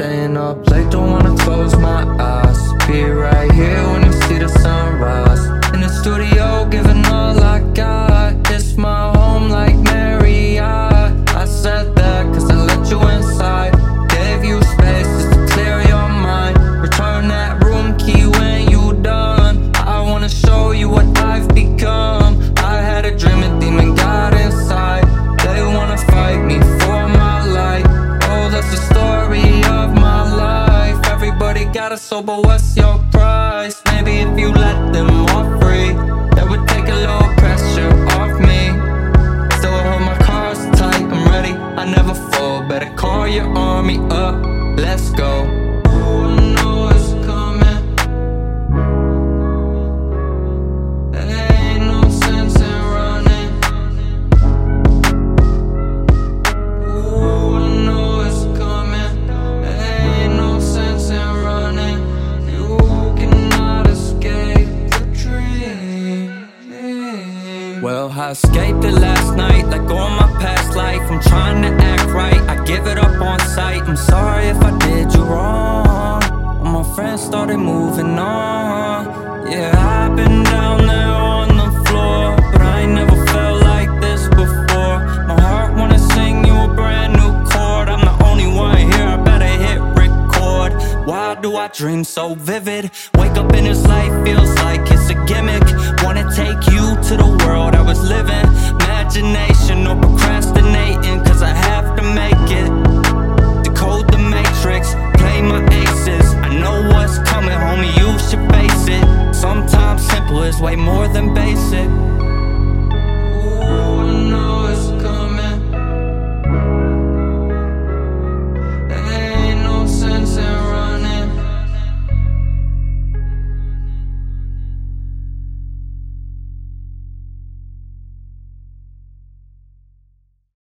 Staying up late, don't wanna close my eyes. Got soul, but what's your price? Maybe if you let them off free, that would take a little pressure off me. Still I hold my cards tight, I'm ready, I never fall. Better call your army up, let's go. Ooh, I Well, I escaped it last night, like all my past life. I'm trying to act right, I give it up on sight. I'm sorry if I did you wrong. All my friends started moving on. Yeah, I've been down there on the floor, but I never felt like this before. My heart wanna sing you a brand new chord. I'm the only one here, I better hit record. Why do I dream so vivid? Wake up in this life, feels like it's a gimmick. More than basic.